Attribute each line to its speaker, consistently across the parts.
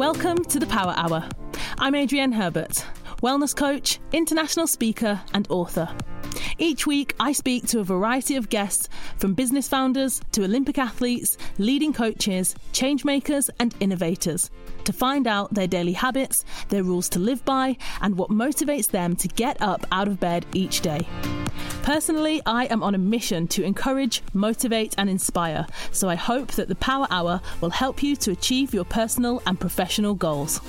Speaker 1: Welcome to the Power Hour. I'm Adrienne Herbert, wellness coach, international speaker, and author. Each week, I speak to a variety of guests from business founders to Olympic athletes, leading coaches, changemakers, and innovators to find out their daily habits, their rules to live by, and what motivates them to get up out of bed each day. Personally, I am on a mission to encourage, motivate, and inspire, so I hope that the Power Hour will help you to achieve your personal and professional goals.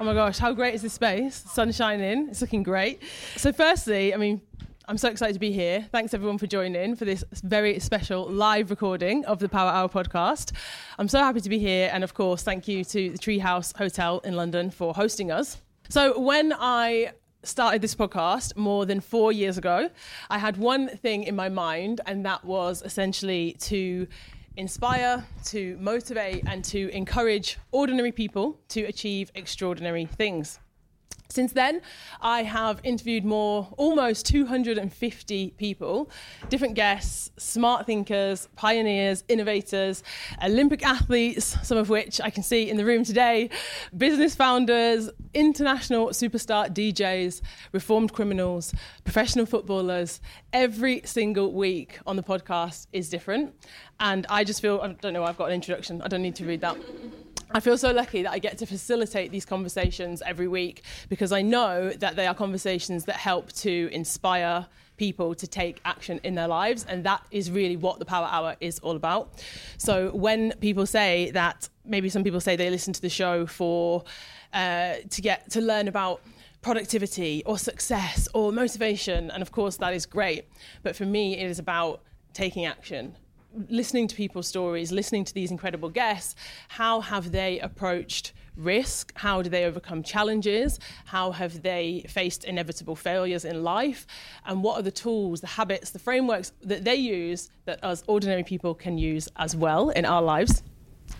Speaker 1: Oh my gosh, how great is this space? Sun shining, it's looking great. So, firstly, I mean, I'm so excited to be here. Thanks everyone for joining for this very special live recording of the Power Hour podcast. I'm so happy to be here, and of course, thank you to the Treehouse Hotel in London for hosting us. So, when I started this podcast more than four years ago, I had one thing in my mind, and that was essentially to inspire, to motivate, and to encourage ordinary people to achieve extraordinary things. Since then, I have interviewed more, almost 250 people, different guests, smart thinkers, pioneers, innovators, Olympic athletes, some of which I can see in the room today, business founders, international superstar DJs, reformed criminals, professional footballers. Every single week on the podcast is different. And I just feel, I don't know, I've got an introduction, I don't need to read that. I feel so lucky that I get to facilitate these conversations every week because I know that they are conversations that help to inspire people to take action in their lives. And that is really what the Power Hour is all about. So when people say that, maybe some people say they listen to the show for uh, to get to learn about productivity or success or motivation, and of course that is great. But for me, it is about taking action listening to people's stories, listening to these incredible guests, how have they approached risk? How do they overcome challenges? How have they faced inevitable failures in life? And what are the tools, the habits, the frameworks that they use that us ordinary people can use as well in our lives?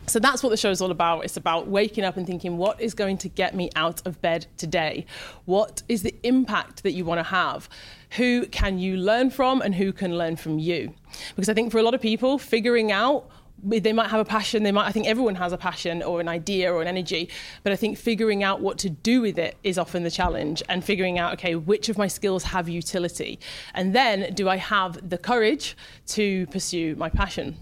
Speaker 1: So that's what the show is all about. It's about waking up and thinking, what is going to get me out of bed today? What is the impact that you want to have? Who can you learn from and who can learn from you? Because I think for a lot of people, figuring out they might have a passion they might i think everyone has a passion or an idea or an energy but i think figuring out what to do with it is often the challenge and figuring out okay which of my skills have utility and then do i have the courage to pursue my passion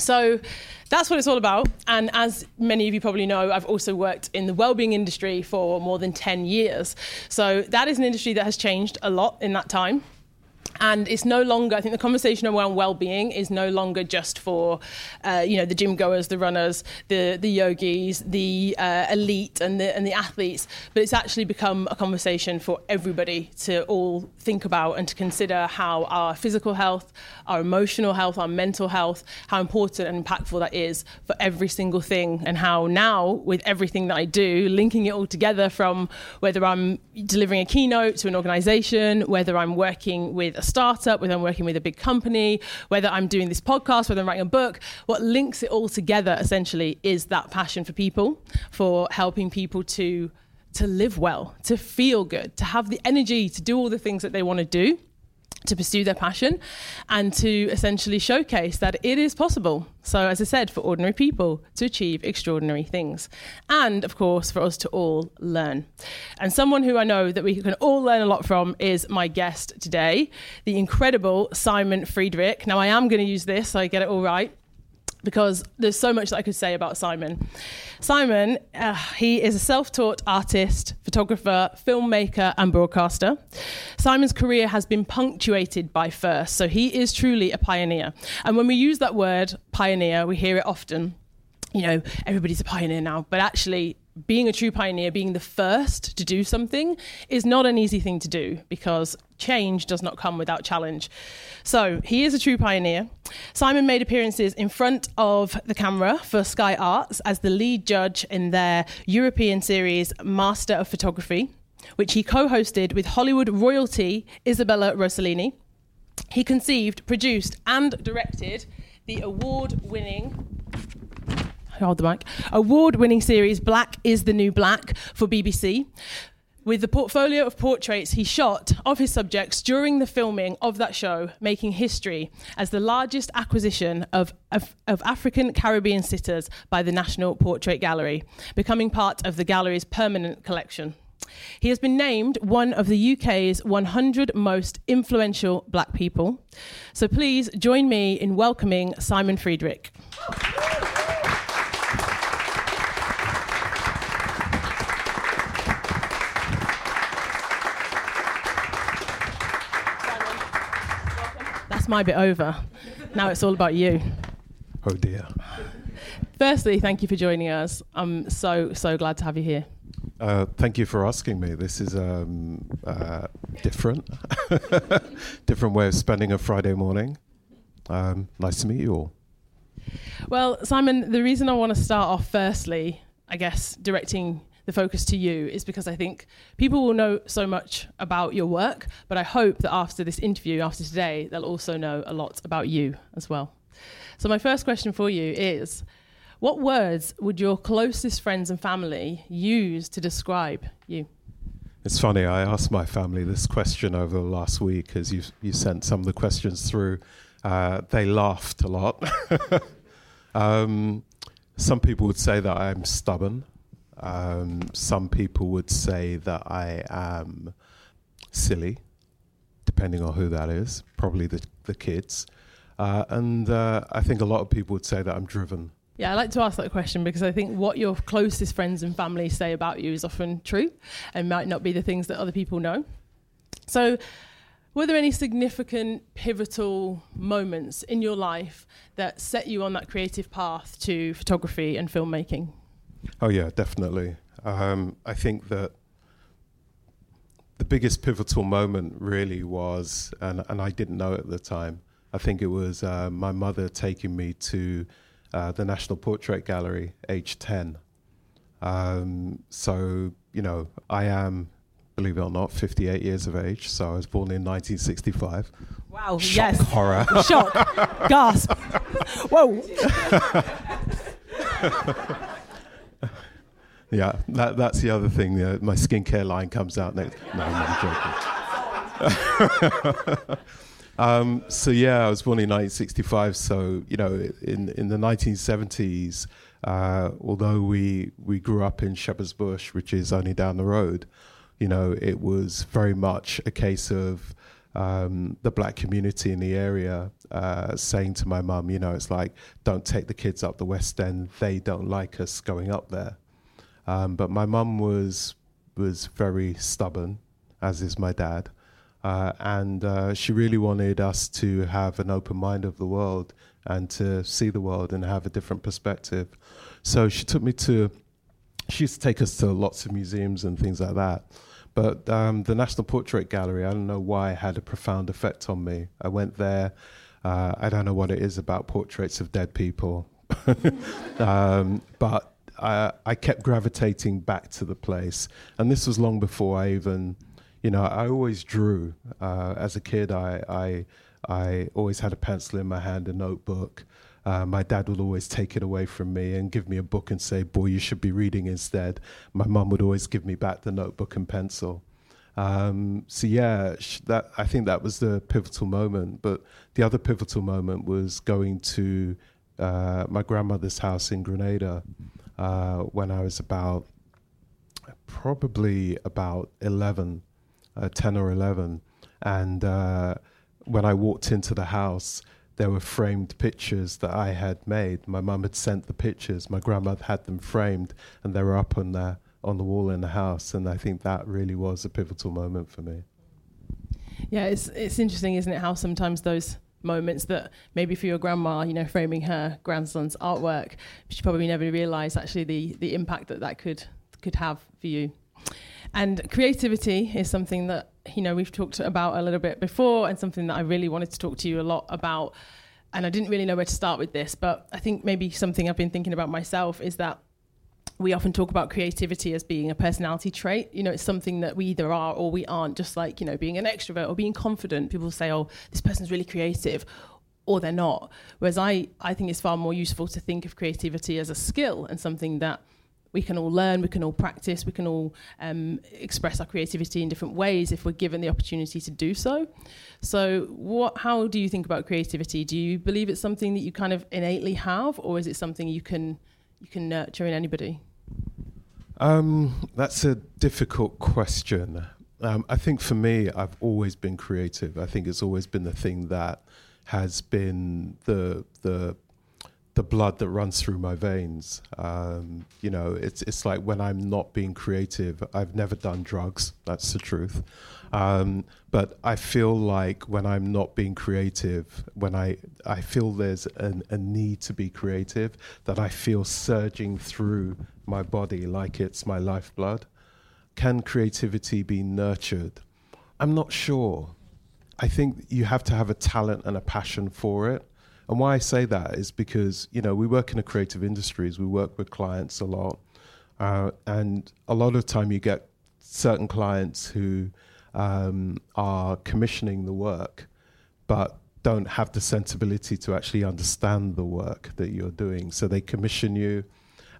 Speaker 1: so that's what it's all about. And as many of you probably know, I've also worked in the well-being industry for more than 10 years. So that is an industry that has changed a lot in that time and it's no longer i think the conversation around well-being is no longer just for uh, you know the gym goers the runners the the yogis the uh, elite and the and the athletes but it's actually become a conversation for everybody to all think about and to consider how our physical health our emotional health our mental health how important and impactful that is for every single thing. And how now with everything that I do linking it all together from whether I'm delivering a keynote to an organization whether I'm working with a startup, whether I'm working with a big company, whether I'm doing this podcast, whether I'm writing a book, what links it all together essentially is that passion for people, for helping people to to live well, to feel good, to have the energy to do all the things that they want to do to pursue their passion and to essentially showcase that it is possible. So, as I said, for ordinary people to achieve extraordinary things. And, of course, for us to all learn. And someone who I know that we can all learn a lot from is my guest today, the incredible Simon Frederick. Now, I am going to use this so I get it all right because there's so much that I could say about Simon. Simon, uh, he is a self taught artist, photographer, filmmaker, and broadcaster. Simon's career has been punctuated by first, so he is truly a pioneer. And when we use that word, pioneer, we hear it often. You know, everybody's a pioneer now, but actually, being a true pioneer, being the first to do something, is not an easy thing to do because change does not come without challenge. So he is a true pioneer. Simon made appearances in front of the camera for Sky Arts as the lead judge in their European series Master of Photography, which he co hosted with Hollywood royalty Isabella Rossellini. He conceived, produced, and directed the award winning hold the mic, award winning series Black is the New Black for BBC. With the portfolio of portraits he shot of his subjects during the filming of that show, making history as the largest acquisition of, of, of African Caribbean sitters by the National Portrait Gallery, becoming part of the gallery's permanent collection. He has been named one of the UK's 100 most influential black people. So please join me in welcoming Simon Frederick. My bit over. Now it's all about you.
Speaker 2: Oh dear.
Speaker 1: Firstly, thank you for joining us. I'm so, so glad to have you here.
Speaker 2: Uh, thank you for asking me. This is um, uh, different, different way of spending a Friday morning. Um, nice to meet you all.
Speaker 1: Well, Simon, the reason I want to start off firstly, I guess, directing the focus to you is because I think people will know so much about your work, but I hope that after this interview, after today, they'll also know a lot about you as well. So, my first question for you is what words would your closest friends and family use to describe you?
Speaker 2: It's funny, I asked my family this question over the last week as you, you sent some of the questions through. Uh, they laughed a lot. um, some people would say that I'm stubborn. Um, some people would say that I am silly, depending on who that is, probably the, the kids. Uh, and uh, I think a lot of people would say that I'm driven.
Speaker 1: Yeah, I like to ask that question because I think what your closest friends and family say about you is often true and might not be the things that other people know. So, were there any significant pivotal moments in your life that set you on that creative path to photography and filmmaking?
Speaker 2: Oh yeah, definitely. Um, I think that the biggest pivotal moment really was, and, and I didn't know at the time. I think it was uh, my mother taking me to uh, the National Portrait Gallery, age ten. Um, so you know, I am, believe it or not, 58 years of age. So I was born in 1965.
Speaker 1: Wow!
Speaker 2: Shock,
Speaker 1: yes.
Speaker 2: Horror.
Speaker 1: Shock. Gasp. Whoa.
Speaker 2: Yeah, that, that's the other thing. My skincare line comes out next. No, I'm joking. um, so yeah, I was born in 1965. So you know, in in the 1970s, uh, although we we grew up in Shepherd's Bush, which is only down the road, you know, it was very much a case of um, the black community in the area uh, saying to my mum, you know, it's like, don't take the kids up the West End. They don't like us going up there. Um, but my mum was was very stubborn, as is my dad, uh, and uh, she really wanted us to have an open mind of the world and to see the world and have a different perspective. So she took me to. She used to take us to lots of museums and things like that. But um, the National Portrait Gallery, I don't know why, had a profound effect on me. I went there. Uh, I don't know what it is about portraits of dead people. um, but I, I kept gravitating back to the place. And this was long before I even, you know, I always drew. Uh, as a kid, I, I, I always had a pencil in my hand, a notebook. Uh, my dad would always take it away from me and give me a book and say, Boy, you should be reading instead. My mum would always give me back the notebook and pencil. Um, so yeah, sh- that I think that was the pivotal moment. But the other pivotal moment was going to uh, my grandmother's house in Grenada, uh, when I was about probably about 11, uh, 10 or 11. And uh, when I walked into the house, there were framed pictures that I had made. My mum had sent the pictures. My grandmother had them framed, and they were up on the on the wall in the house. And I think that really was a pivotal moment for me.
Speaker 1: Yeah, it's it's interesting, isn't it? How sometimes those moments that maybe for your grandma, you know, framing her grandson's artwork, she probably never realised actually the the impact that that could could have for you. And creativity is something that you know we've talked about a little bit before, and something that I really wanted to talk to you a lot about. And I didn't really know where to start with this, but I think maybe something I've been thinking about myself is that we often talk about creativity as being a personality trait. You know, it's something that we either are or we aren't, just like, you know, being an extrovert or being confident. People say, oh, this person's really creative or they're not. Whereas I, I think it's far more useful to think of creativity as a skill and something that we can all learn, we can all practice, we can all um, express our creativity in different ways if we're given the opportunity to do so. So, what? How do you think about creativity? Do you believe it's something that you kind of innately have, or is it something you can you can nurture in anybody?
Speaker 2: Um, that's a difficult question. Um, I think for me, I've always been creative. I think it's always been the thing that has been the the the blood that runs through my veins. Um, you know, it's it's like when I'm not being creative, I've never done drugs. That's the truth. Um, but I feel like when I'm not being creative, when I I feel there's an, a need to be creative, that I feel surging through my body like it's my lifeblood. Can creativity be nurtured? I'm not sure. I think you have to have a talent and a passion for it. And why I say that is because, you know, we work in the creative industries, we work with clients a lot. Uh, and a lot of time you get certain clients who um, are commissioning the work, but don't have the sensibility to actually understand the work that you're doing. So they commission you,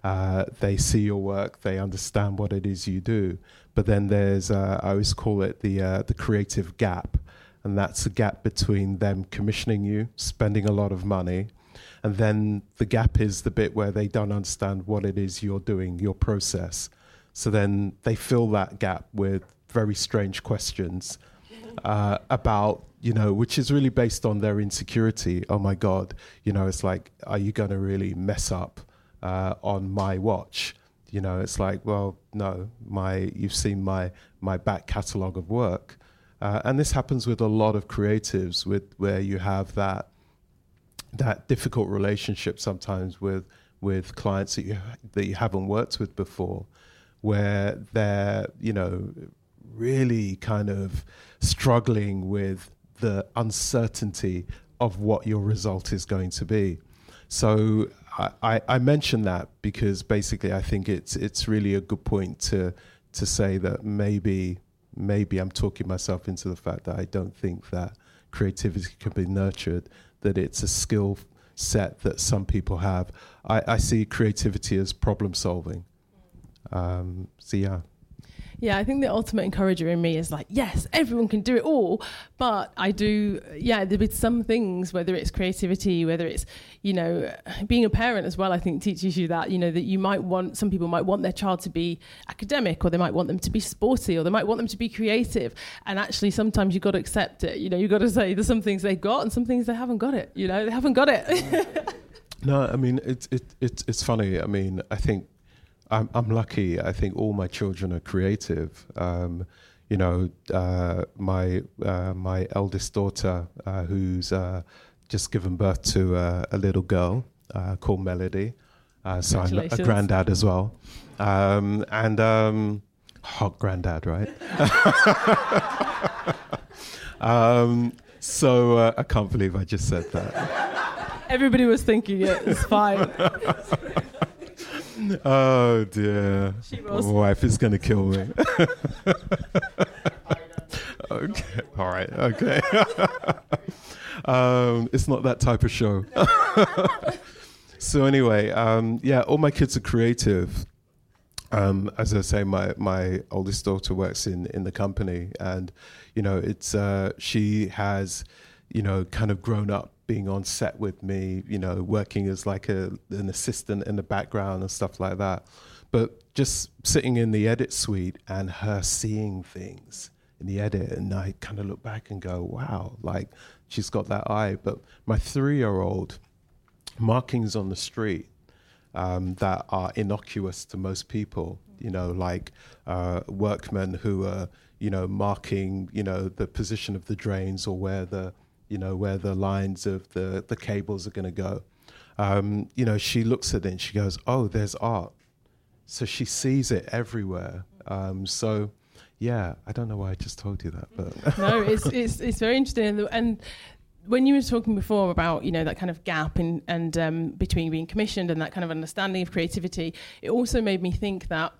Speaker 2: uh, they see your work, they understand what it is you do. But then there's, uh, I always call it the uh, the creative gap, and that's the gap between them commissioning you, spending a lot of money, and then the gap is the bit where they don't understand what it is you're doing, your process. So then they fill that gap with very strange questions uh, about, you know, which is really based on their insecurity. Oh my God, you know, it's like, are you going to really mess up uh, on my watch? You know, it's like, well, no, my you've seen my my back catalogue of work, uh, and this happens with a lot of creatives, with where you have that that difficult relationship sometimes with with clients that you that you haven't worked with before, where they're you know really kind of struggling with the uncertainty of what your result is going to be. So I, I mention that because basically I think it's it's really a good point to to say that maybe maybe I'm talking myself into the fact that I don't think that creativity can be nurtured, that it's a skill set that some people have. I, I see creativity as problem solving. Um, so yeah.
Speaker 1: Yeah, I think the ultimate encourager in me is like, yes, everyone can do it all. But I do, yeah, with some things, whether it's creativity, whether it's, you know, being a parent as well, I think teaches you that, you know, that you might want, some people might want their child to be academic or they might want them to be sporty or they might want them to be creative. And actually, sometimes you've got to accept it. You know, you've got to say there's some things they've got and some things they haven't got it. You know, they haven't got it.
Speaker 2: no, I mean, it's, it, it, it's funny. I mean, I think I'm, I'm lucky. I think all my children are creative. Um, you know, uh, my uh, my eldest daughter, uh, who's uh, just given birth to a little girl uh, called Melody, uh, so I'm a granddad as well, um, and um, hot granddad, right? um, so I can't believe I just said that.
Speaker 1: Everybody was thinking it. It's fine.
Speaker 2: oh dear. My wife is going to kill me. okay. All right. Okay. um, it's not that type of show. so anyway, um, yeah, all my kids are creative. Um, as I say, my my oldest daughter works in in the company, and you know, it's uh, she has, you know, kind of grown up being on set with me, you know, working as like a, an assistant in the background and stuff like that. But just sitting in the edit suite and her seeing things in the edit, and I kind of look back and go, wow, like she's got that eye. But my three year old, markings on the street um, that are innocuous to most people, you know, like uh, workmen who are, you know, marking, you know, the position of the drains or where the you know, where the lines of the, the cables are going to go. Um, you know, she looks at it and she goes, oh, there's art. so she sees it everywhere. Um, so yeah, I don't know why I just told you that, but
Speaker 1: no, it's it's it's very interesting and. when you were talking before about you know that kind of gap in and um, between being commissioned and that kind of understanding of creativity, it also made me think that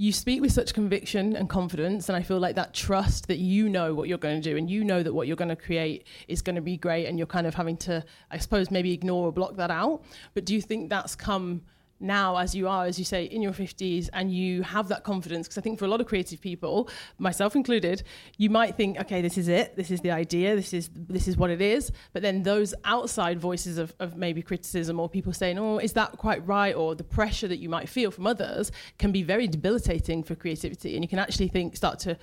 Speaker 1: you speak with such conviction and confidence and i feel like that trust that you know what you're going to do and you know that what you're going to create is going to be great and you're kind of having to i suppose maybe ignore or block that out. But do you think that's come now as you are as you say in your 50s and you have that confidence because i think for a lot of creative people myself included you might think okay this is it. This is the idea. This is this is what it is. But then those outside voices of, of maybe criticism or people saying oh is that quite right? or the pressure that you might feel from others can be very debilitating for creativity. And you can actually think start to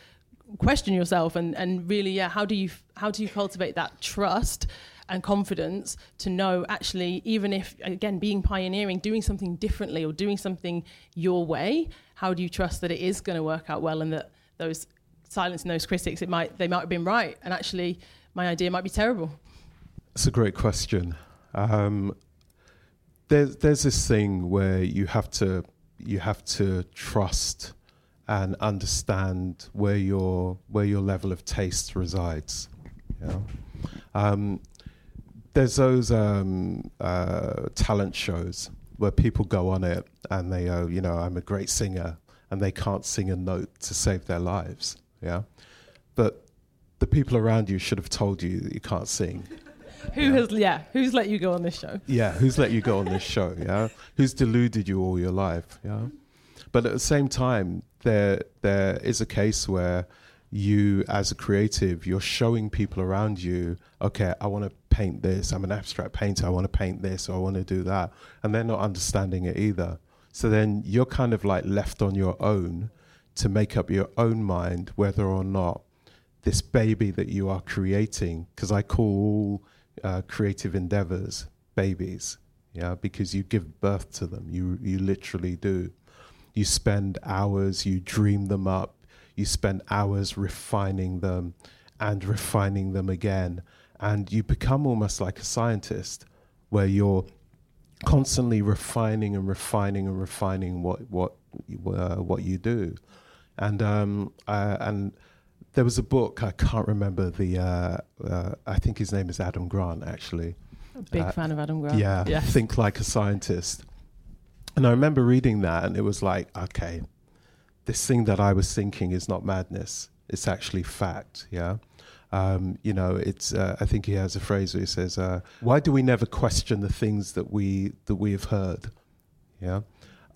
Speaker 1: question yourself and and really yeah how do you how do you cultivate that trust and confidence to know actually, even if, again, being pioneering, doing something differently or doing something your way, how do you trust that it is going to work out well and that those silencing those critics, it might, they might have been right and actually my idea might be terrible?
Speaker 2: That's a great question. Um, there's, there's this thing where you have to you have to trust and understand where your where your level of taste resides. Know? um, there's those um, uh, talent shows where people go on it and they go, you know, I'm a great singer, and they can't sing a note to save their lives. Yeah, but the people around you should have told you that you can't sing.
Speaker 1: Who yeah. has yeah? Who's let you go on this show?
Speaker 2: Yeah, who's let you go on this show? Yeah, who's deluded you all your life? Yeah, but at the same time, there there is a case where you as a creative you're showing people around you okay i want to paint this i'm an abstract painter i want to paint this or i want to do that and they're not understanding it either so then you're kind of like left on your own to make up your own mind whether or not this baby that you are creating because i call all uh, creative endeavors babies yeah because you give birth to them you you literally do you spend hours you dream them up you spend hours refining them and refining them again. And you become almost like a scientist where you're constantly refining and refining and refining what, what, uh, what you do. And, um, uh, and there was a book, I can't remember the, uh, uh I think his name is Adam Grant, actually.
Speaker 1: A big uh, fan of Adam Grant.
Speaker 2: Yeah, yes. Think Like a Scientist. And I remember reading that, and it was like, okay, this thing that I was thinking is not madness. It's actually fact. Yeah. Um, you know, it's. Uh, I think he has a phrase where he says, uh, "Why do we never question the things that we that we have heard?" Yeah,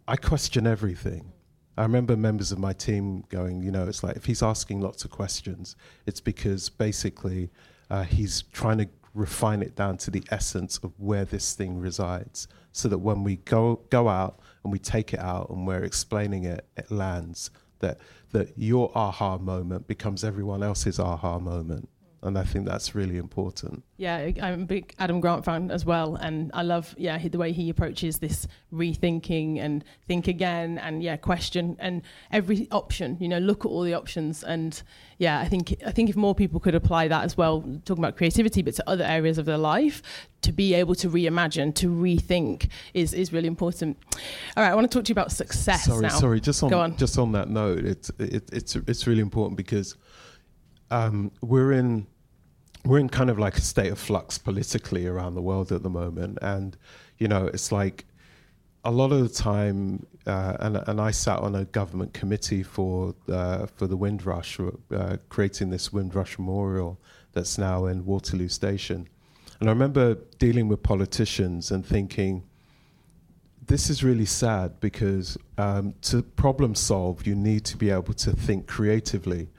Speaker 2: I question everything. I remember members of my team going, you know, it's like if he's asking lots of questions, it's because basically uh, he's trying to refine it down to the essence of where this thing resides, so that when we go go out and we take it out and we're explaining it, it lands. That that your aha moment becomes everyone else's aha moment and I think that's really important.
Speaker 1: Yeah, I'm a big Adam Grant fan as well, and I love yeah the way he approaches this rethinking and think again and yeah question and every option. You know, look at all the options, and yeah, I think I think if more people could apply that as well, talking about creativity, but to other areas of their life, to be able to reimagine, to rethink is is really important. All right, I want to talk to you about success.
Speaker 2: Sorry,
Speaker 1: now.
Speaker 2: sorry, just on, on, just on that note, it's it, it's it's really important because. Um, we're in we're in kind of like a state of flux politically around the world at the moment, and you know, it's like a lot of the time, uh, and, and I sat on a government committee for uh, for the Windrush, uh, creating this Windrush Memorial that's now in Waterloo Station, and I remember dealing with politicians and thinking, this is really sad because um, to problem solve, you need to be able to think creatively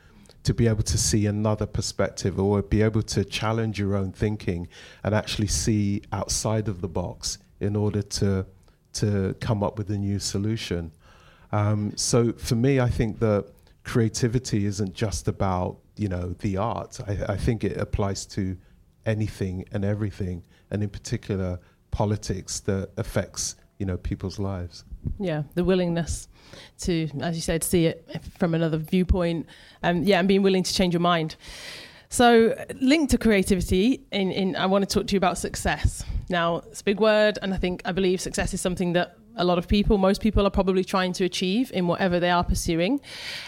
Speaker 2: to be able to see another perspective or be able to challenge your own thinking and actually see outside of the box in order to to come up with a new solution. Um, so for me, I think that creativity isn't just about you know the art. I, I think it applies to anything and everything, and in particular politics that affects you know people's lives.
Speaker 1: Yeah, the willingness to, as you said, see it from another viewpoint. Um, yeah, and being willing to change your mind. So, linked to creativity, in, in I want to talk to you about success. Now, it's a big word, and I think I believe success is something that a lot of people, most people are probably trying to achieve in whatever they are pursuing.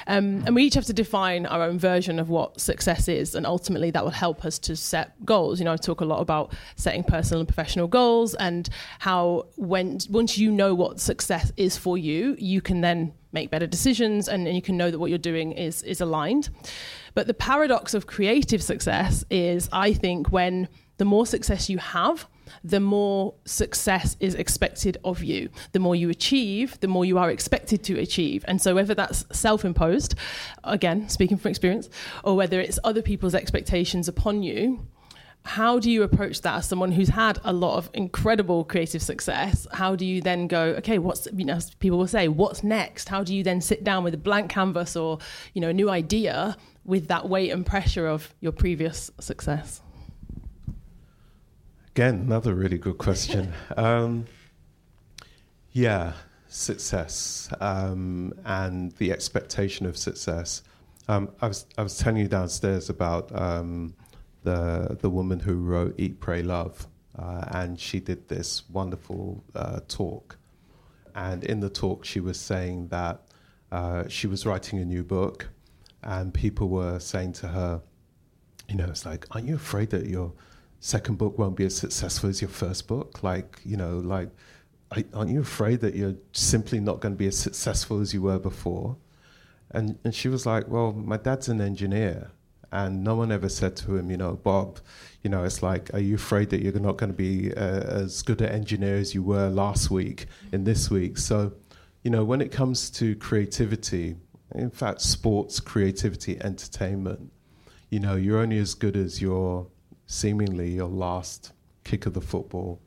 Speaker 1: Um, and we each have to define our own version of what success is. And ultimately, that will help us to set goals. You know, I talk a lot about setting personal and professional goals and how when once you know what success is for you, you can then make better decisions and, and you can know that what you're doing is, is aligned. But the paradox of creative success is, I think, when the more success you have, the more success is expected of you. The more you achieve, the more you are expected to achieve. And so, whether that's self imposed, again, speaking from experience, or whether it's other people's expectations upon you, how do you approach that as someone who's had a lot of incredible creative success? How do you then go, okay, what's, you know, people will say, what's next? How do you then sit down with a blank canvas or, you know, a new idea with that weight and pressure of your previous success?
Speaker 2: Again, another really good question. um, yeah, success um, and the expectation of success. Um, I was I was telling you downstairs about um, the the woman who wrote Eat, Pray, Love, uh, and she did this wonderful uh, talk. And in the talk, she was saying that uh, she was writing a new book, and people were saying to her, you know, it's like, aren't you afraid that you're second book won't be as successful as your first book? Like, you know, like, aren't you afraid that you're simply not going to be as successful as you were before? And, and she was like, well, my dad's an engineer. And no one ever said to him, you know, Bob, you know, it's like, are you afraid that you're not going to be uh, as good an engineer as you were last week in this week? So, you know, when it comes to creativity, in fact, sports, creativity, entertainment, you know, you're only as good as your seemingly your last kick of the football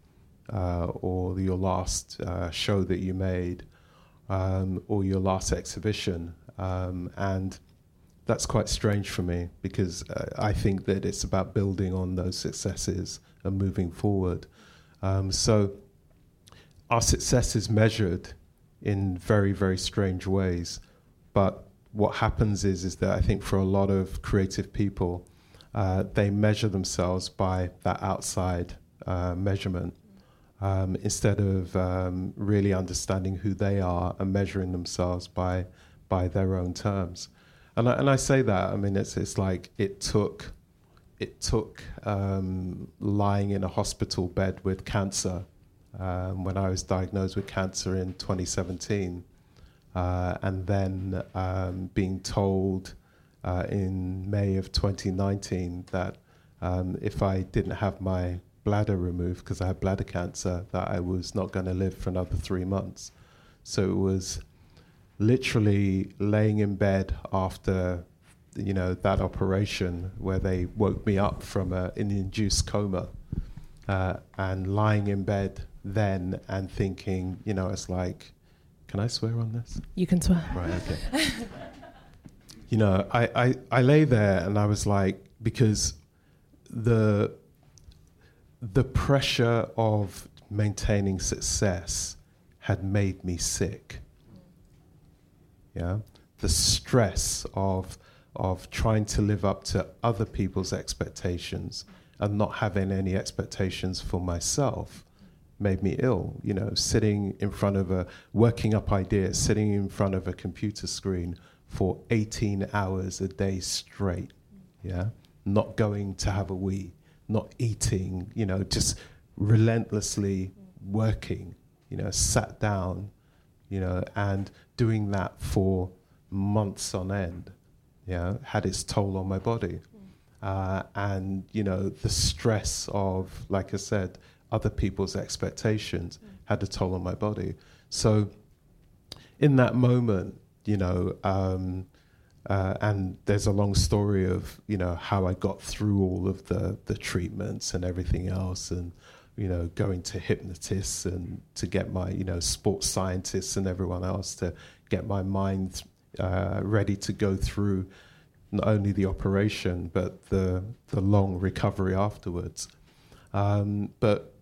Speaker 2: uh, or your last uh, show that you made um, or your last exhibition. Um, and that's quite strange for me because uh, I think that it's about building on those successes and moving forward. Um, so our success is measured in very, very strange ways. But what happens is, is that I think for a lot of creative people, uh, they measure themselves by that outside uh, measurement um, instead of um, really understanding who they are and measuring themselves by by their own terms. And I, and I say that I mean it's it's like it took it took um, lying in a hospital bed with cancer um, when I was diagnosed with cancer in 2017, uh, and then um, being told uh, in May of 2019 that um, if I didn't have my bladder removed because I had bladder cancer, that I was not going to live for another three months. So it was literally laying in bed after you know that operation where they woke me up from a, an induced coma uh, and lying in bed then and thinking you know it's like can i swear on this?
Speaker 1: You can swear.
Speaker 2: Right okay you know, I, I, I lay there and I was like, because the the pressure of maintaining success had made me sick. Yeah, the stress of of trying to live up to other people's expectations and not having any expectations for myself made me ill. You know, sitting in front of a working up ideas, sitting in front of a computer screen for 18 hours a day straight, yeah? Not going to have a wee, not eating, you know, just relentlessly working, you know, sat down, you know, and doing that for months on end, yeah, had its toll on my body. Uh, and, you know, the stress of, like I said, other people's expectations had a toll on my body. So, in that moment, you know, um, uh, and there's a long story of you know how I got through all of the the treatments and everything else, and you know going to hypnotists and to get my you know sports scientists and everyone else to get my mind uh, ready to go through not only the operation but the the long recovery afterwards. Um, but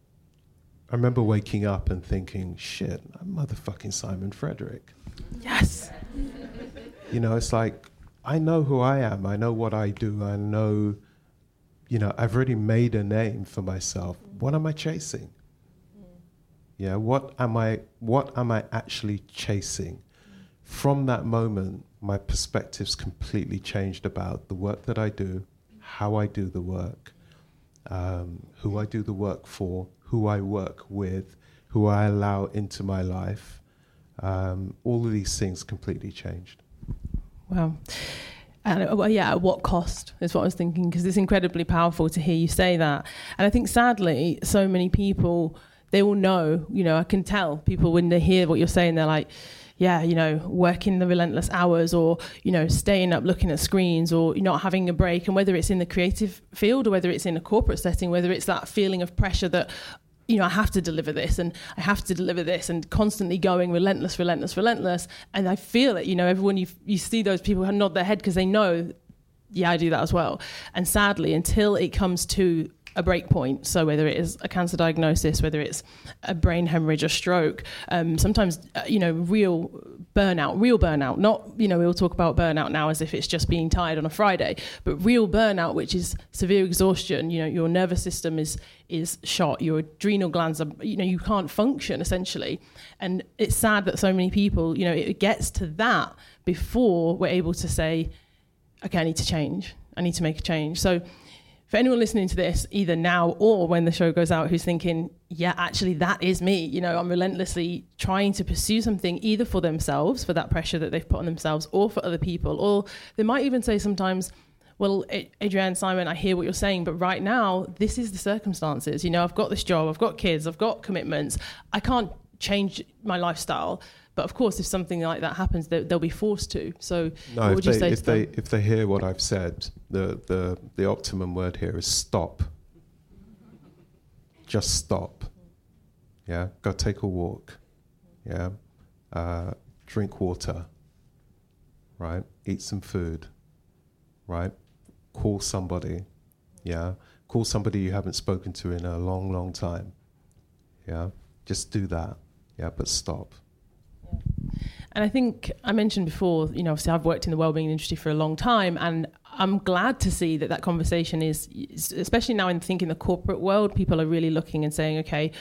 Speaker 2: I remember waking up and thinking, "Shit, I'm motherfucking Simon Frederick."
Speaker 1: Yes.
Speaker 2: You know, it's like I know who I am. I know what I do. I know, you know, I've already made a name for myself. What am I chasing? Yeah, what am I? What am I actually chasing? From that moment, my perspectives completely changed about the work that I do, how I do the work, um, who I do the work for, who I work with, who I allow into my life. Um, all of these things completely changed.
Speaker 1: Wow. And uh, well, yeah, at what cost is what I was thinking because it's incredibly powerful to hear you say that. And I think sadly, so many people they will know. You know, I can tell people when they hear what you're saying, they're like, yeah, you know, working the relentless hours or, you know, staying up looking at screens or not having a break. And whether it's in the creative field or whether it's in a corporate setting, whether it's that feeling of pressure that, you know, I have to deliver this and I have to deliver this and constantly going relentless, relentless, relentless. And I feel it, you know, everyone you, you see those people nod their head because they know, yeah, I do that as well. And sadly, until it comes to a break point. So whether it is a cancer diagnosis, whether it's a brain hemorrhage or stroke, um, sometimes uh, you know real burnout, real burnout. Not you know we all talk about burnout now as if it's just being tired on a Friday, but real burnout, which is severe exhaustion. You know your nervous system is is shot, your adrenal glands are you know you can't function essentially, and it's sad that so many people you know it gets to that before we're able to say, okay, I need to change. I need to make a change. So for anyone listening to this, either now or when the show goes out, who's thinking, yeah, actually, that is me. You know, I'm relentlessly trying to pursue something either for themselves, for that pressure that they've put on themselves, or for other people. Or they might even say sometimes, well, Adrienne, Simon, I hear what you're saying, but right now, this is the circumstances. You know, I've got this job, I've got kids, I've got commitments. I can't change my lifestyle. But of course, if something like that happens, they, will be forced to. So,
Speaker 2: no, what would you say if they if they hear what I've said, the the the optimum word here is stop. Just stop. Yeah, go take a walk. Yeah, uh, drink water. Right, eat some food. Right, call somebody. Yeah, call somebody you haven't spoken to in a long, long time. Yeah, just do that. Yeah, but stop.
Speaker 1: And I think I mentioned before, you know, obviously I've worked in the wellbeing industry for a long time, and I'm glad to see that that conversation is, especially now in thinking the corporate world, people are really looking and saying, okay,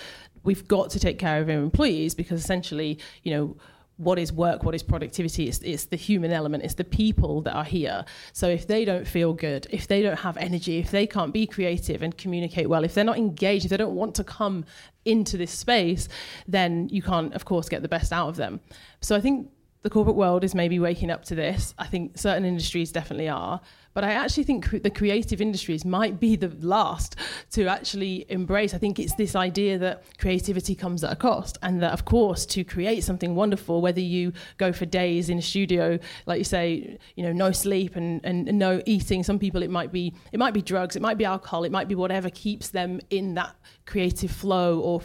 Speaker 1: we've got to take care of our employees because essentially, you know, what is work, what is productivity, it's, it's, the human element, it's the people that are here. So if they don't feel good, if they don't have energy, if they can't be creative and communicate well, if they're not engaged, if they don't want to come into this space, then you can't, of course, get the best out of them. So I think the corporate world is maybe waking up to this. I think certain industries definitely are. But I actually think the creative industries might be the last to actually embrace. I think it's this idea that creativity comes at a cost, and that, of course, to create something wonderful, whether you go for days in a studio, like you say, you know, no sleep and, and, no eating. Some people it might be it might be drugs, it might be alcohol, it might be whatever keeps them in that creative flow or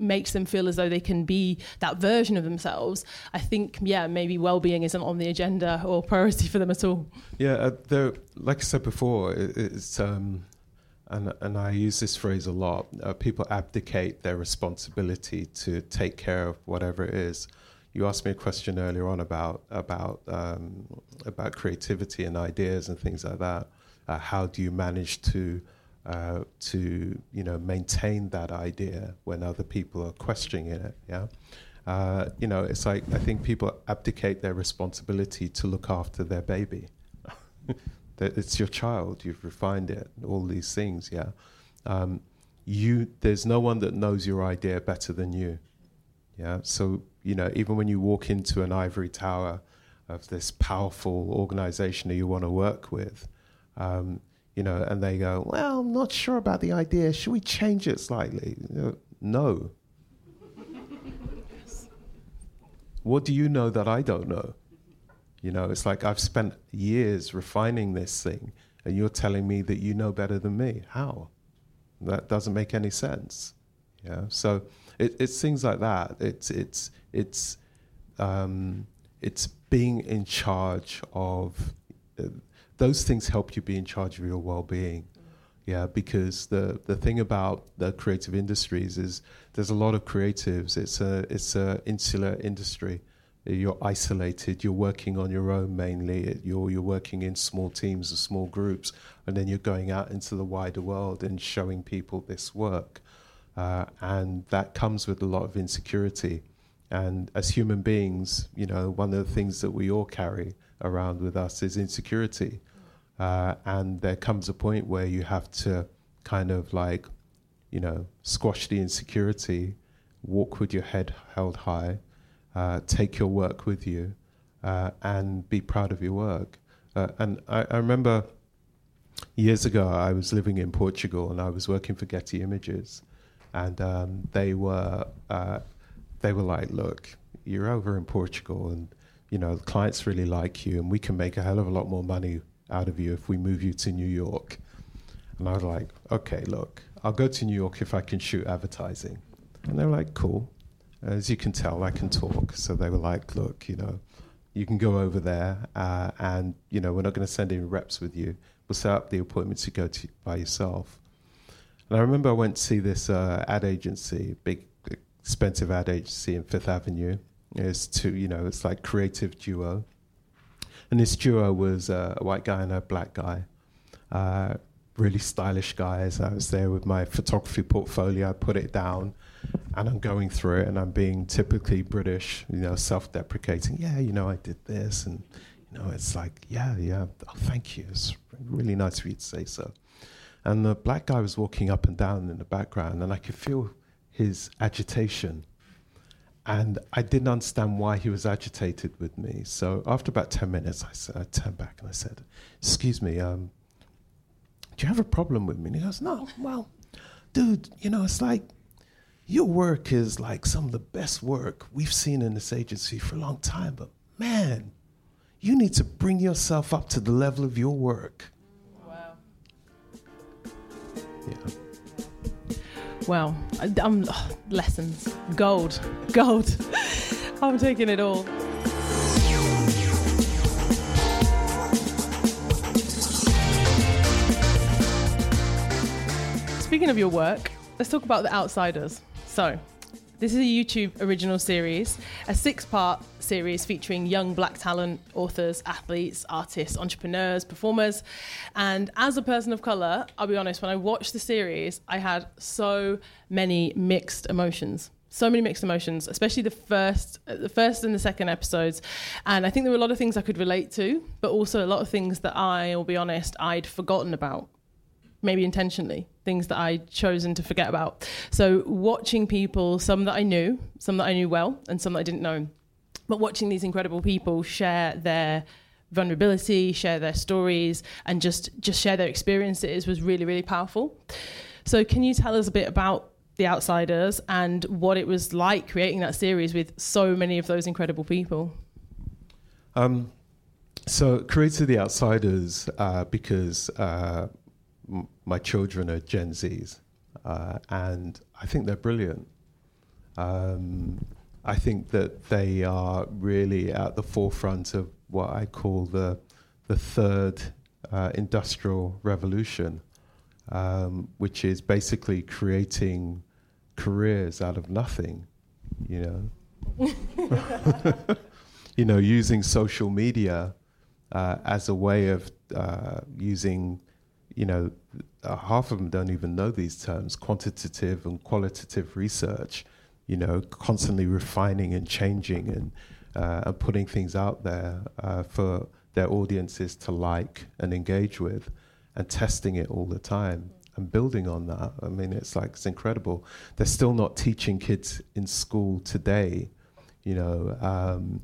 Speaker 1: makes them feel as though they can be that version of themselves. I think, yeah, maybe well-being isn't on the agenda or priority for them at all.
Speaker 2: Yeah, uh, there, like I said before, it, it's um, and and I use this phrase a lot. Uh, people abdicate their responsibility to take care of whatever it is. You asked me a question earlier on about about um, about creativity and ideas and things like that. Uh, how do you manage to uh, to you know maintain that idea when other people are questioning it? Yeah. Uh, you know, it's like I think people abdicate their responsibility to look after their baby. it's your child. You've refined it. All these things. Yeah. Um, you. There's no one that knows your idea better than you. Yeah. So you know, even when you walk into an ivory tower of this powerful organization that you want to work with, um, you know, and they go, "Well, I'm not sure about the idea. Should we change it slightly?" You know, no. What do you know that I don't know? You know, it's like I've spent years refining this thing, and you're telling me that you know better than me. How? That doesn't make any sense. Yeah. So it, it's things like that. It's it's it's um, it's being in charge of. Those things help you be in charge of your well-being. Yeah, because the the thing about the creative industries is there's a lot of creatives. It's a it's a insular industry you're isolated, you're working on your own mainly, you're, you're working in small teams or small groups, and then you're going out into the wider world and showing people this work. uh, and that comes with a lot of insecurity. And as human beings, you know, one of the things that we all carry around with us is insecurity. Uh, and there comes a point where you have to kind of like, you know, squash the insecurity, walk with your head held high, uh, take your work with you, uh, and be proud of your work. Uh, and I, I, remember years ago, I was living in Portugal and I was working for Getty Images, and um, they were uh, they were like, "Look, you're over in Portugal, and you know the clients really like you, and we can make a hell of a lot more money out of you if we move you to New York." And I was like, "Okay, look, I'll go to New York if I can shoot advertising." And they were like, "Cool." As you can tell, I can talk. So they were like, "Look, you know." you can go over there, uh, and you know we're not going to send any reps with you. We'll set up the appointments to go to by yourself. And I remember I went to see this uh, ad agency, big expensive ad agency in Fifth Avenue. It's two, you know, it's like creative duo, and this duo was uh, a white guy and a black guy. Uh, really stylish guys. I was there with my photography portfolio. I put it down, and I'm going through it, and I'm being typically British, you know, self-deprecating. Yeah, you know, I did this, and you know, it's like, yeah, yeah. Oh, thank you. It's really nice of you to say so. And the black guy was walking up and down in the background, and I could feel his agitation. And I didn't understand why he was agitated with me. So after about 10 minutes, I, I turned back and I said, Excuse me, um, do you have a problem with me? And he goes, No, well, dude, you know, it's like your work is like some of the best work we've seen in this agency for a long time, but man, you need to bring yourself up to the level of your work.
Speaker 1: Wow.
Speaker 2: Yeah.
Speaker 1: Well, oh, lessons, gold, gold. I'm taking it all. Speaking of your work, let's talk about The Outsiders. So, this is a YouTube original series, a six part series featuring young black talent, authors, athletes, artists, entrepreneurs, performers. And as a person of colour, I'll be honest, when I watched the series, I had so many mixed emotions. So many mixed emotions, especially the first, the first and the second episodes, and I think there were a lot of things I could relate to, but also a lot of things that I, will be honest, I'd forgotten about maybe intentionally, things that I'd chosen to forget about. So watching people, some that I knew, some that I knew well, and some that I didn't know, but watching these incredible people share their vulnerability, share their stories, and just just share their experiences was really really powerful. So can you tell us a bit about the outsiders and what it was like creating that series with so many of those incredible people?
Speaker 2: Um, so created the outsiders uh, because uh, my children are Gen Zs, uh, and I think they're brilliant. Um, I think that they are really at the forefront of what I call the the third uh, industrial revolution, um, which is basically creating careers out of nothing. You know, you know, using social media uh, as a way of uh, using you know, uh, half of them don't even know these terms quantitative and qualitative research, you know, constantly refining and changing and, uh, and putting things out there uh, for their audiences to like and engage with and testing it all the time and building on that. I mean, it's like, it's incredible. They're still not teaching kids in school today, you know, um,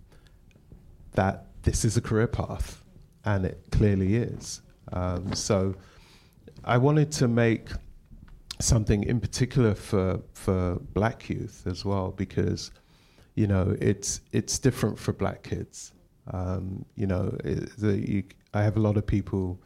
Speaker 2: that this is a career path, and it clearly is. Um, so, I wanted to make something in particular for for black youth as well because you know it's it's different for black kids. Um, you know, it, the, you, I have a lot of people,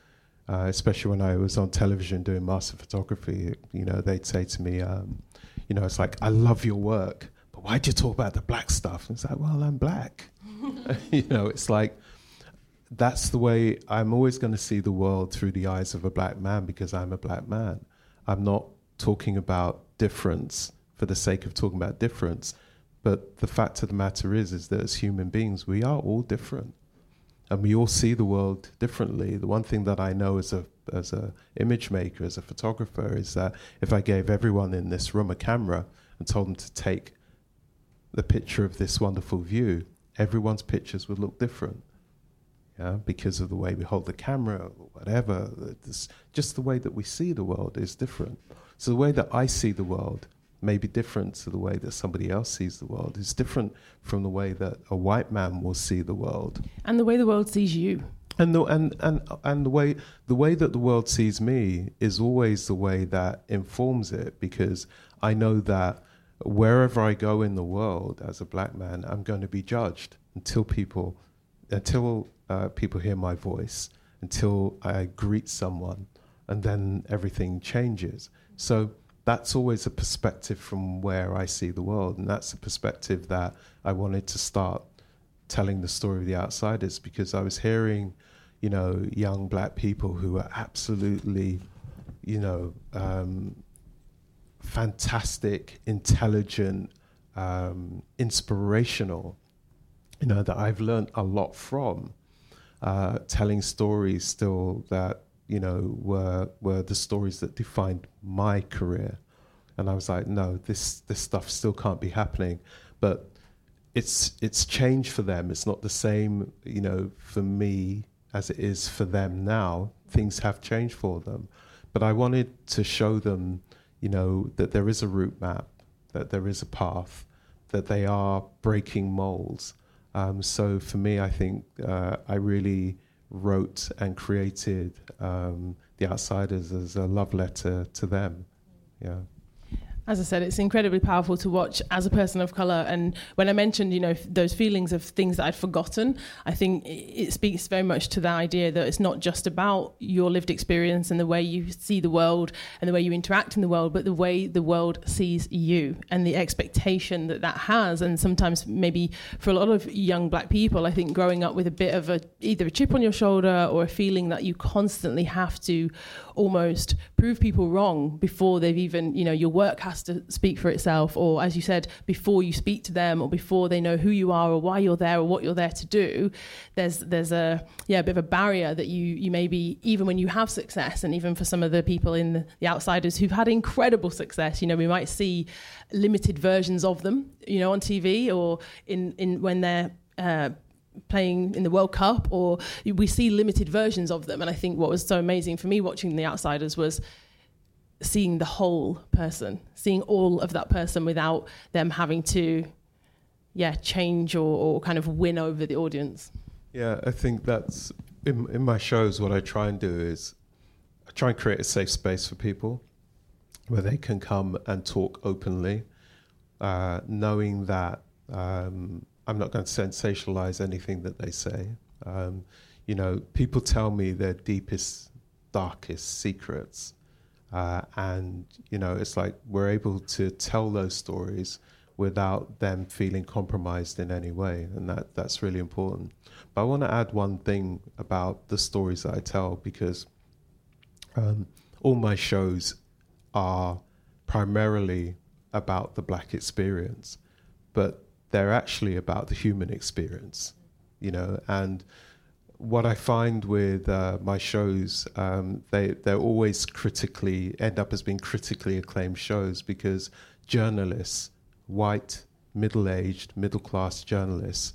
Speaker 2: uh, especially when I was on television doing master photography. You know, they'd say to me, um, you know, it's like I love your work, but why'd you talk about the black stuff? And it's like, well, I'm black. you know, it's like that's the way I'm always going to see the world through the eyes of a black man because I'm a black man. I'm not talking about difference for the sake of talking about difference. But the fact of the matter is, is that as human beings, we are all different. and we all see the world differently. The one thing that I know as a as a image maker, as a photographer, is that if I gave everyone in this room a camera and told them to take the picture of this wonderful view, everyone's pictures would look different. Yeah, because of the way we hold the camera or whatever. This, just the way that we see the world is different. So the way that I see the world may be different to the way that somebody else sees the world. It's different from the way that a white man will see the world.
Speaker 1: And the way the world sees you.
Speaker 2: And the, and, and, and the way the way that the world sees me is always the way that informs it because I know that wherever I go in the world as a black man, I'm going to be judged until people until uh, people hear my voice, until I greet someone, and then everything changes. So that's always a perspective from where I see the world, and that's a perspective that I wanted to start telling the story of the outsiders because I was hearing, you know, young black people who are absolutely, you know, um, fantastic, intelligent, um, inspirational, you know, that I've learned a lot from, uh, telling stories still that you know, were were the stories that defined my career. And I was like, no, this this stuff still can't be happening. But it's it's changed for them. It's not the same, you know, for me as it is for them now. Things have changed for them. But I wanted to show them, you know, that there is a route map, that there is a path, that they are breaking molds. Um, so for me, I think uh, I really wrote and created um, The Outsiders as a love letter to them. Yeah
Speaker 1: as I said, it's incredibly powerful to watch as a person of color. And when I mentioned, you know, those feelings of things that I'd forgotten, I think it speaks very much to the idea that it's not just about your lived experience and the way you see the world and the way you interact in the world, but the way the world sees you and the expectation that that has. And sometimes, maybe for a lot of young black people, I think growing up with a bit of a either a chip on your shoulder or a feeling that you constantly have to almost prove people wrong before they've even, you know, your work has to speak for itself, or as you said, before you speak to them, or before they know who you are, or why you're there, or what you're there to do, there's there's a yeah a bit of a barrier that you you maybe even when you have success, and even for some of the people in the, the outsiders who've had incredible success, you know, we might see limited versions of them, you know, on TV or in in when they're uh, playing in the World Cup, or we see limited versions of them. And I think what was so amazing for me watching The Outsiders was seeing the whole person, seeing all of that person without them having to, yeah, change or, or kind of win over the audience.
Speaker 2: Yeah, I think that's in, in my shows. What I try and do is I try and create a safe space for people where they can come and talk openly, uh, knowing that um, I'm not going to sensationalize anything that they say. Um, you know, people tell me their deepest, darkest secrets uh, and you know, it's like we're able to tell those stories without them feeling compromised in any way, and that that's really important. But I want to add one thing about the stories that I tell because um, all my shows are primarily about the black experience, but they're actually about the human experience, you know, and what I find with uh, my shows, um, they they always critically end up as being critically acclaimed shows because journalists, white, middle-aged, middle-class journalists,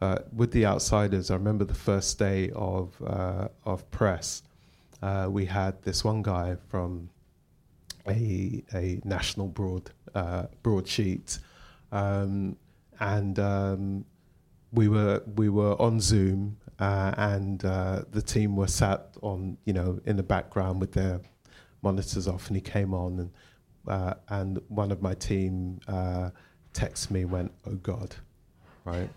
Speaker 2: uh, with the outsiders. I remember the first day of uh, of press, uh, we had this one guy from a a national broad uh, broadsheet, um, and um, we were we were on Zoom uh, and uh, the team were sat on, you know, in the background with their monitors off, and he came on, and uh, and one of my team uh, texted me, went, "Oh God, right?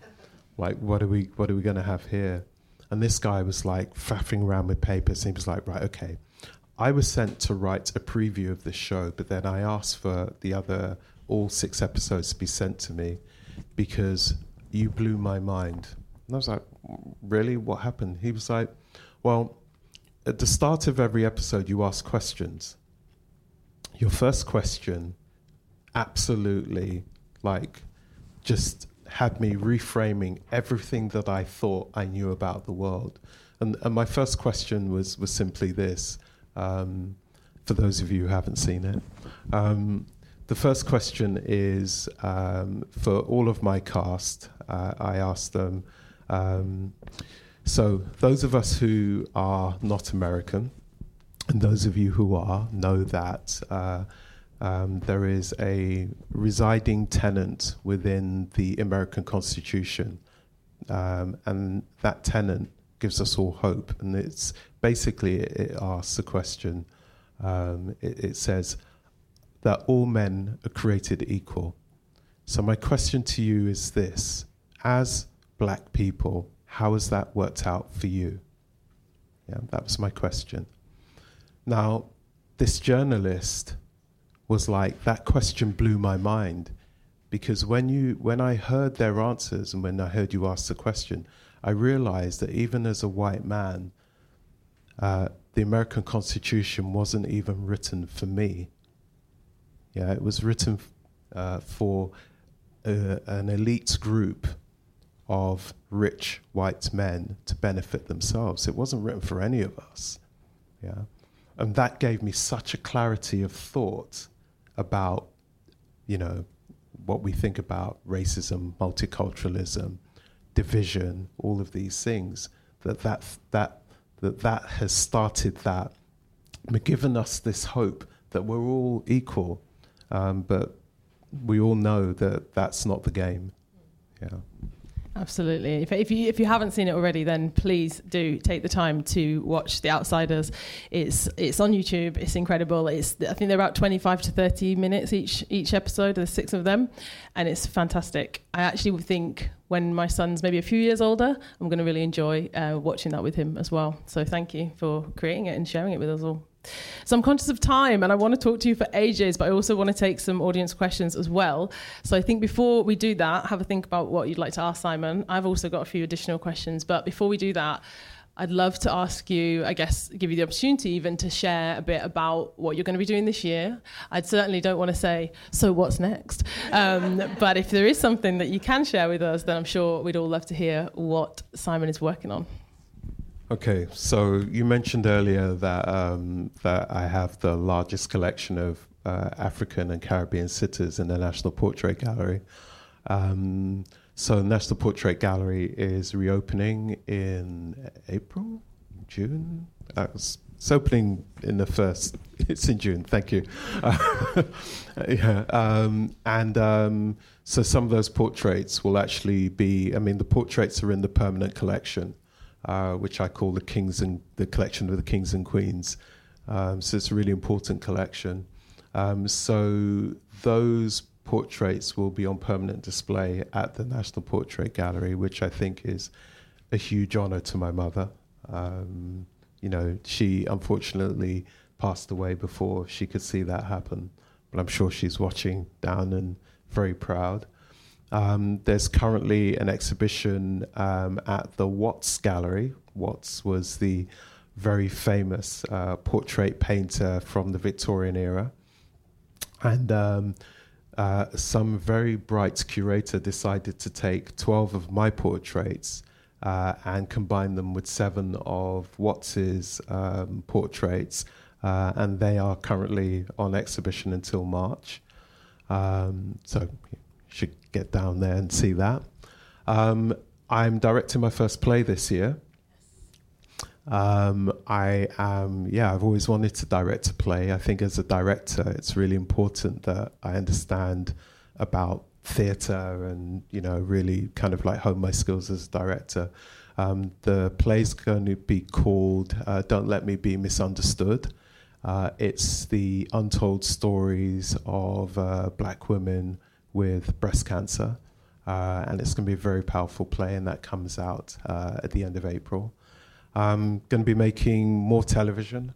Speaker 2: Like, what are we what are we going to have here?" And this guy was like faffing around with papers, and he was like, "Right, okay." I was sent to write a preview of this show, but then I asked for the other all six episodes to be sent to me because you blew my mind. And I was like, really? What happened? He was like, well, at the start of every episode, you ask questions. Your first question absolutely, like, just had me reframing everything that I thought I knew about the world. And, and my first question was, was simply this um, for those of you who haven't seen it. Um, the first question is um, for all of my cast, uh, I asked them. Um, so, those of us who are not American, and those of you who are, know that uh, um, there is a residing tenant within the American Constitution, um, and that tenant gives us all hope. And it's basically it, it asks the question. Um, it, it says that all men are created equal. So my question to you is this: As black people, how has that worked out for you? Yeah, that was my question. Now, this journalist was like that question blew my mind because when you when I heard their answers and when I heard you ask the question, I realized that even as a white man, uh, the American Constitution wasn't even written for me. Yeah, it was written uh, for uh, an elite group of rich white men to benefit themselves. It wasn't written for any of us. Yeah, and that gave me such a clarity of thought about, you know, what we think about racism, multiculturalism, division, all of these things. That that that that that has started that, given us this hope that we're all equal, um, but we all know that that's not the game. Yeah.
Speaker 1: Absolutely. If, if, you if you haven't seen it already, then please do take the time to watch The Outsiders. It's it's on YouTube. It's incredible. It's I think they're about 25 to 30 minutes each each episode. There's six of them, and it's fantastic. I actually think when my son's maybe a few years older, I'm going to really enjoy uh, watching that with him as well. So thank you for creating it and sharing it with us all. So I'm conscious of time and I want to talk to you for ages, but I also want to take some audience questions as well. So I think before we do that, have a think about what you'd like to ask Simon. I've also got a few additional questions, but before we do that, I'd love to ask you, I guess, give you the opportunity even to share a bit about what you're going to be doing this year. I certainly don't want to say, so what's next? Um, but if there is something that you can share with us, then I'm sure we'd all love to hear what Simon is working on.
Speaker 2: Okay, so you mentioned earlier that um, that I have the largest collection of uh, African and Caribbean sitters in the National Portrait Gallery. Um, so National Portrait Gallery is reopening in April, June. Uh, it's, opening in the first. It's in June. Thank you. Uh, yeah, um, and um, so some of those portraits will actually be. I mean, the portraits are in the permanent collection uh, which I call the kings and the collection of the kings and queens. Um, so it's a really important collection. Um, so those portraits will be on permanent display at the National Portrait Gallery, which I think is a huge honor to my mother. Um, you know, she unfortunately passed away before she could see that happen, but I'm sure she's watching down and very proud. Um, there's currently an exhibition um, at the Watts Gallery. Watts was the very famous uh, portrait painter from the Victorian era. And um, uh, some very bright curator decided to take 12 of my portraits uh, and combine them with seven of Watts's um, portraits. Uh, and they are currently on exhibition until March. Um, so get down there and see that. Um, I'm directing my first play this year. Um, I am, yeah, I've always wanted to direct a play. I think as a director, it's really important that I understand about theatre and, you know, really kind of like hone my skills as a director. Um, the play's going to be called uh, Don't Let Me Be Misunderstood. Uh, it's the untold stories of uh, black women with breast cancer. Uh, and it's going to be a very powerful play, and that comes out uh, at the end of April. I'm going to be making more television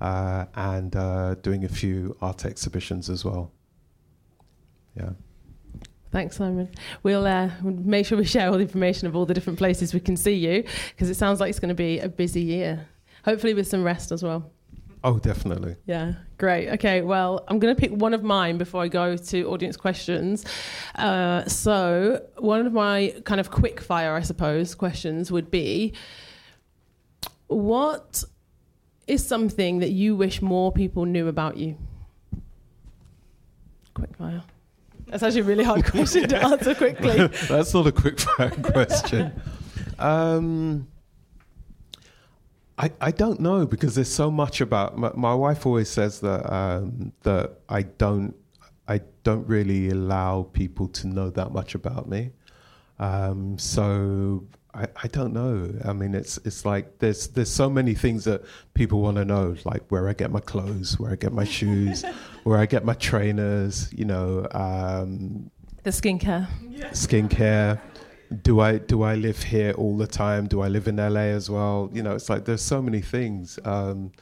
Speaker 2: uh, and uh, doing a few art exhibitions as well. Yeah.
Speaker 1: Thanks, Simon. We'll uh, make sure we share all the information of all the different places we can see you because it sounds like it's going to be a busy year. Hopefully, with some rest as well.
Speaker 2: Oh, definitely.
Speaker 1: Yeah, great. Okay, well, I'm going to pick one of mine before I go to audience questions. Uh, so, one of my kind of quick fire, I suppose, questions would be what is something that you wish more people knew about you? Quick fire. That's actually a really hard question to answer quickly.
Speaker 2: That's not a quick fire question. Um, I, I don't know because there's so much about my, my wife always says that um, that I don't I don't really allow people to know that much about me. Um, so I, I don't know. I mean, it's it's like there's there's so many things that people want to know, like where I get my clothes, where I get my shoes, where I get my trainers. You know, um,
Speaker 1: the skincare.
Speaker 2: skincare. Do I do I live here all the time? Do I live in LA as well? You know, it's like there's so many things. Um,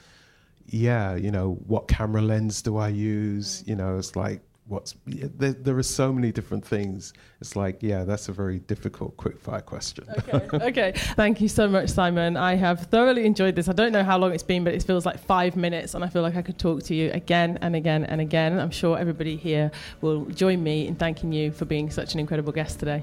Speaker 2: yeah, you know, what camera lens do I use? You know, it's like what's there, there are so many different things. It's like yeah, that's a very difficult quick fire question.
Speaker 1: okay. okay. Thank you so much, Simon. I have thoroughly enjoyed this. I don't know how long it's been, but it feels like five minutes, and I feel like I could talk to you again and again and again. I'm sure everybody here will join me in thanking you for being such an incredible guest today.